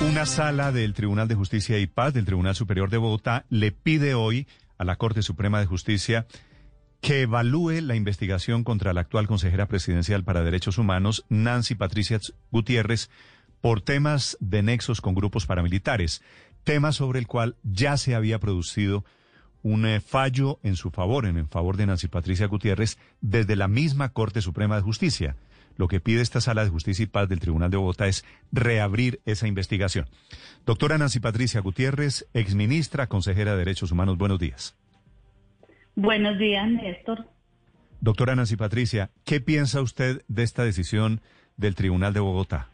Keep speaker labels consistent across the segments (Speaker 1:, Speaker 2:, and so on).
Speaker 1: Una sala del Tribunal de Justicia y Paz del Tribunal Superior de Bogotá le pide hoy a la Corte Suprema de Justicia que evalúe la investigación contra la actual consejera presidencial para Derechos Humanos, Nancy Patricia Gutiérrez, por temas de nexos con grupos paramilitares, tema sobre el cual ya se había producido un eh, fallo en su favor, en favor de Nancy Patricia Gutiérrez, desde la misma Corte Suprema de Justicia. Lo que pide esta Sala de Justicia y Paz del Tribunal de Bogotá es reabrir esa investigación. Doctora Nancy Patricia Gutiérrez, exministra, consejera de Derechos Humanos, buenos días.
Speaker 2: Buenos días, Néstor.
Speaker 1: Doctora Nancy Patricia, ¿qué piensa usted de esta decisión del Tribunal de Bogotá?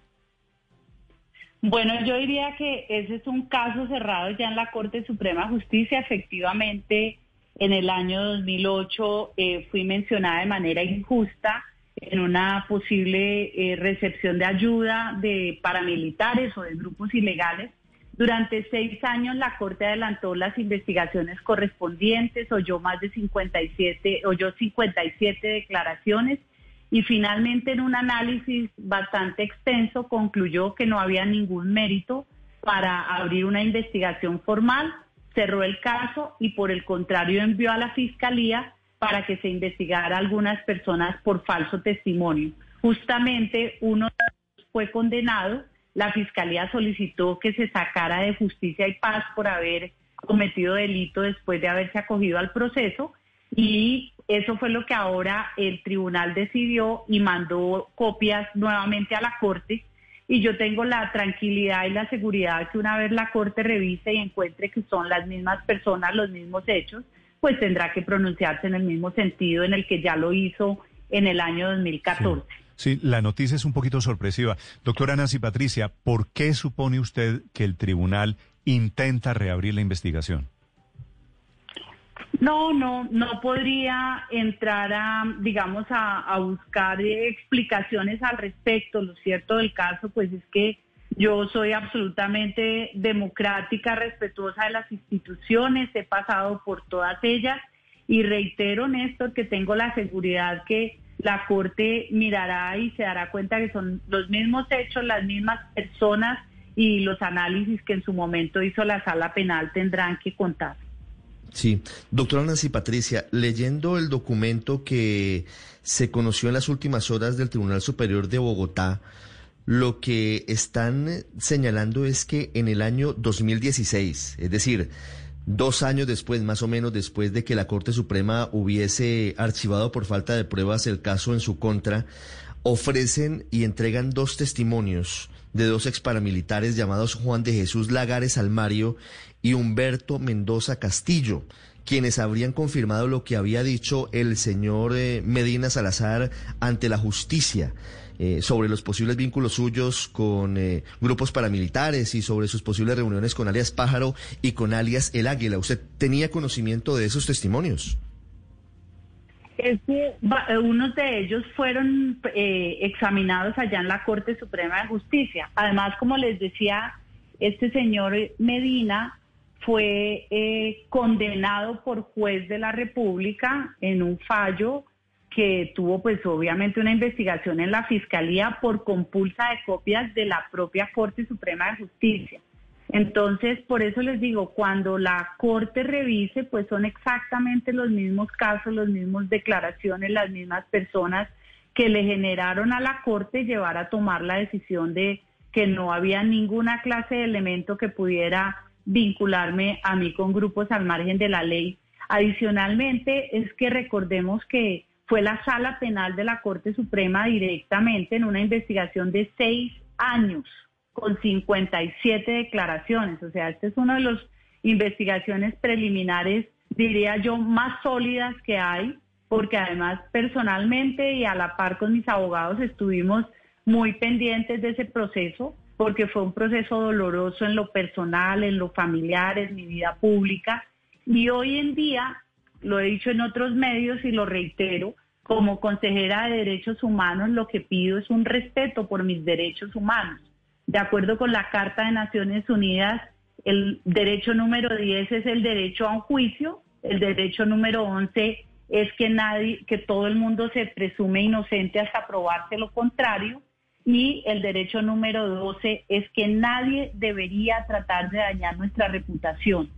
Speaker 2: Bueno, yo diría que ese es un caso cerrado ya en la Corte Suprema de Justicia. Efectivamente, en el año 2008 eh, fui mencionada de manera injusta en una posible eh, recepción de ayuda de paramilitares o de grupos ilegales. Durante seis años la Corte adelantó las investigaciones correspondientes, oyó más de 57, oyó 57 declaraciones y finalmente en un análisis bastante extenso concluyó que no había ningún mérito para abrir una investigación formal, cerró el caso y por el contrario envió a la Fiscalía para que se investigara a algunas personas por falso testimonio. Justamente uno fue condenado, la fiscalía solicitó que se sacara de justicia y paz por haber cometido delito después de haberse acogido al proceso y eso fue lo que ahora el tribunal decidió y mandó copias nuevamente a la corte y yo tengo la tranquilidad y la seguridad que una vez la corte revise y encuentre que son las mismas personas, los mismos hechos, pues tendrá que pronunciarse en el mismo sentido en el que ya lo hizo en el año 2014.
Speaker 1: Sí. la noticia es un poquito sorpresiva. Doctora Nancy Patricia, ¿por qué supone usted que el tribunal intenta reabrir la investigación?
Speaker 2: No, no, no podría entrar a, digamos, a, buscar explicaciones al respecto. Lo cierto del caso, pues es que yo soy absolutamente democrática, respetuosa de las instituciones, he pasado por todas ellas y reitero, Néstor, que tengo la seguridad que la Corte mirará y se dará cuenta que son los mismos hechos, las mismas personas y los análisis que en su momento hizo la sala penal tendrán que contar.
Speaker 3: Sí, doctora Nancy Patricia, leyendo el documento que se conoció en las últimas horas del Tribunal Superior de Bogotá, lo que están señalando es que en el año 2016, es decir, dos años después, más o menos después de que la Corte Suprema hubiese archivado por falta de pruebas el caso en su contra, ofrecen y entregan dos testimonios de dos ex paramilitares llamados Juan de Jesús Lagares Almario y Humberto Mendoza Castillo, quienes habrían confirmado lo que había dicho el señor eh, Medina Salazar ante la justicia. Eh, sobre los posibles vínculos suyos con eh, grupos paramilitares y sobre sus posibles reuniones con alias Pájaro y con alias El Águila. ¿Usted tenía conocimiento de esos testimonios?
Speaker 2: Es que eh, unos de ellos fueron examinados allá en la Corte Suprema de Justicia. Además, como les decía, este señor Medina fue condenado por juez de la República en un fallo que tuvo pues obviamente una investigación en la Fiscalía por compulsa de copias de la propia Corte Suprema de Justicia. Entonces, por eso les digo, cuando la Corte revise, pues son exactamente los mismos casos, las mismas declaraciones, las mismas personas que le generaron a la Corte llevar a tomar la decisión de que no había ninguna clase de elemento que pudiera vincularme a mí con grupos al margen de la ley. Adicionalmente, es que recordemos que fue la sala penal de la Corte Suprema directamente en una investigación de seis años con 57 declaraciones. O sea, esta es una de las investigaciones preliminares, diría yo, más sólidas que hay, porque además personalmente y a la par con mis abogados estuvimos muy pendientes de ese proceso, porque fue un proceso doloroso en lo personal, en lo familiar, en mi vida pública. Y hoy en día lo he dicho en otros medios y lo reitero, como consejera de derechos humanos lo que pido es un respeto por mis derechos humanos. De acuerdo con la Carta de Naciones Unidas, el derecho número 10 es el derecho a un juicio, el derecho número 11 es que nadie que todo el mundo se presume inocente hasta probarse lo contrario Y el derecho número 12 es que nadie debería tratar de dañar nuestra reputación.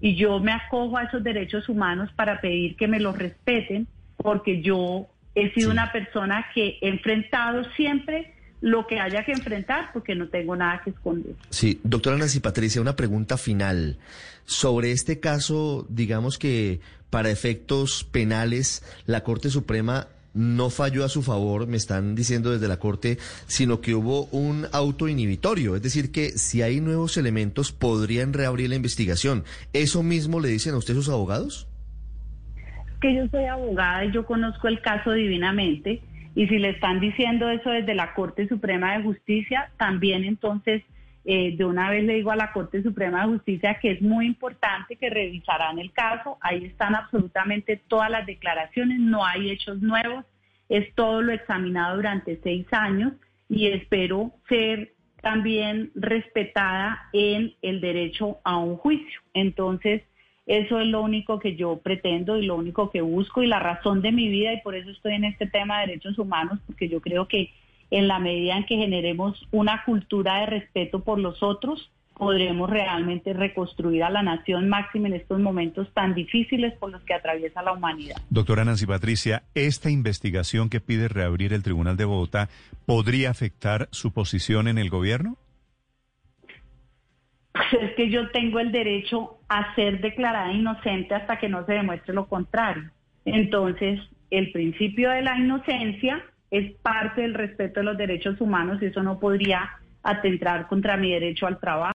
Speaker 2: Y yo me acojo a esos derechos humanos para pedir que me los respeten, porque yo he sido una persona que he enfrentado siempre lo que haya que enfrentar porque no tengo nada que esconder.
Speaker 3: Sí, doctora Nancy Patricia, una pregunta final. Sobre este caso, digamos que para efectos penales, la Corte Suprema no falló a su favor, me están diciendo desde la Corte, sino que hubo un auto inhibitorio. Es decir, que si hay nuevos elementos, podrían reabrir la investigación. ¿Eso mismo le dicen a usted sus abogados?
Speaker 2: Que yo soy abogada y yo conozco el caso divinamente. Y si le están diciendo eso desde la Corte Suprema de Justicia, también entonces eh, de una vez le digo a la Corte Suprema de Justicia que es muy importante que revisarán el caso. Ahí están absolutamente todas las declaraciones, no hay hechos nuevos, es todo lo examinado durante seis años y espero ser también respetada en el derecho a un juicio. Entonces, eso es lo único que yo pretendo y lo único que busco y la razón de mi vida y por eso estoy en este tema de derechos humanos, porque yo creo que en la medida en que generemos una cultura de respeto por los otros, podremos realmente reconstruir a la nación máxima en estos momentos tan difíciles por los que atraviesa la humanidad.
Speaker 1: Doctora Nancy Patricia, ¿esta investigación que pide reabrir el Tribunal de Bogotá podría afectar su posición en el gobierno?
Speaker 2: Pues es que yo tengo el derecho a ser declarada inocente hasta que no se demuestre lo contrario. Entonces, el principio de la inocencia es parte del respeto de los derechos humanos y eso no podría atentar contra mi derecho al trabajo.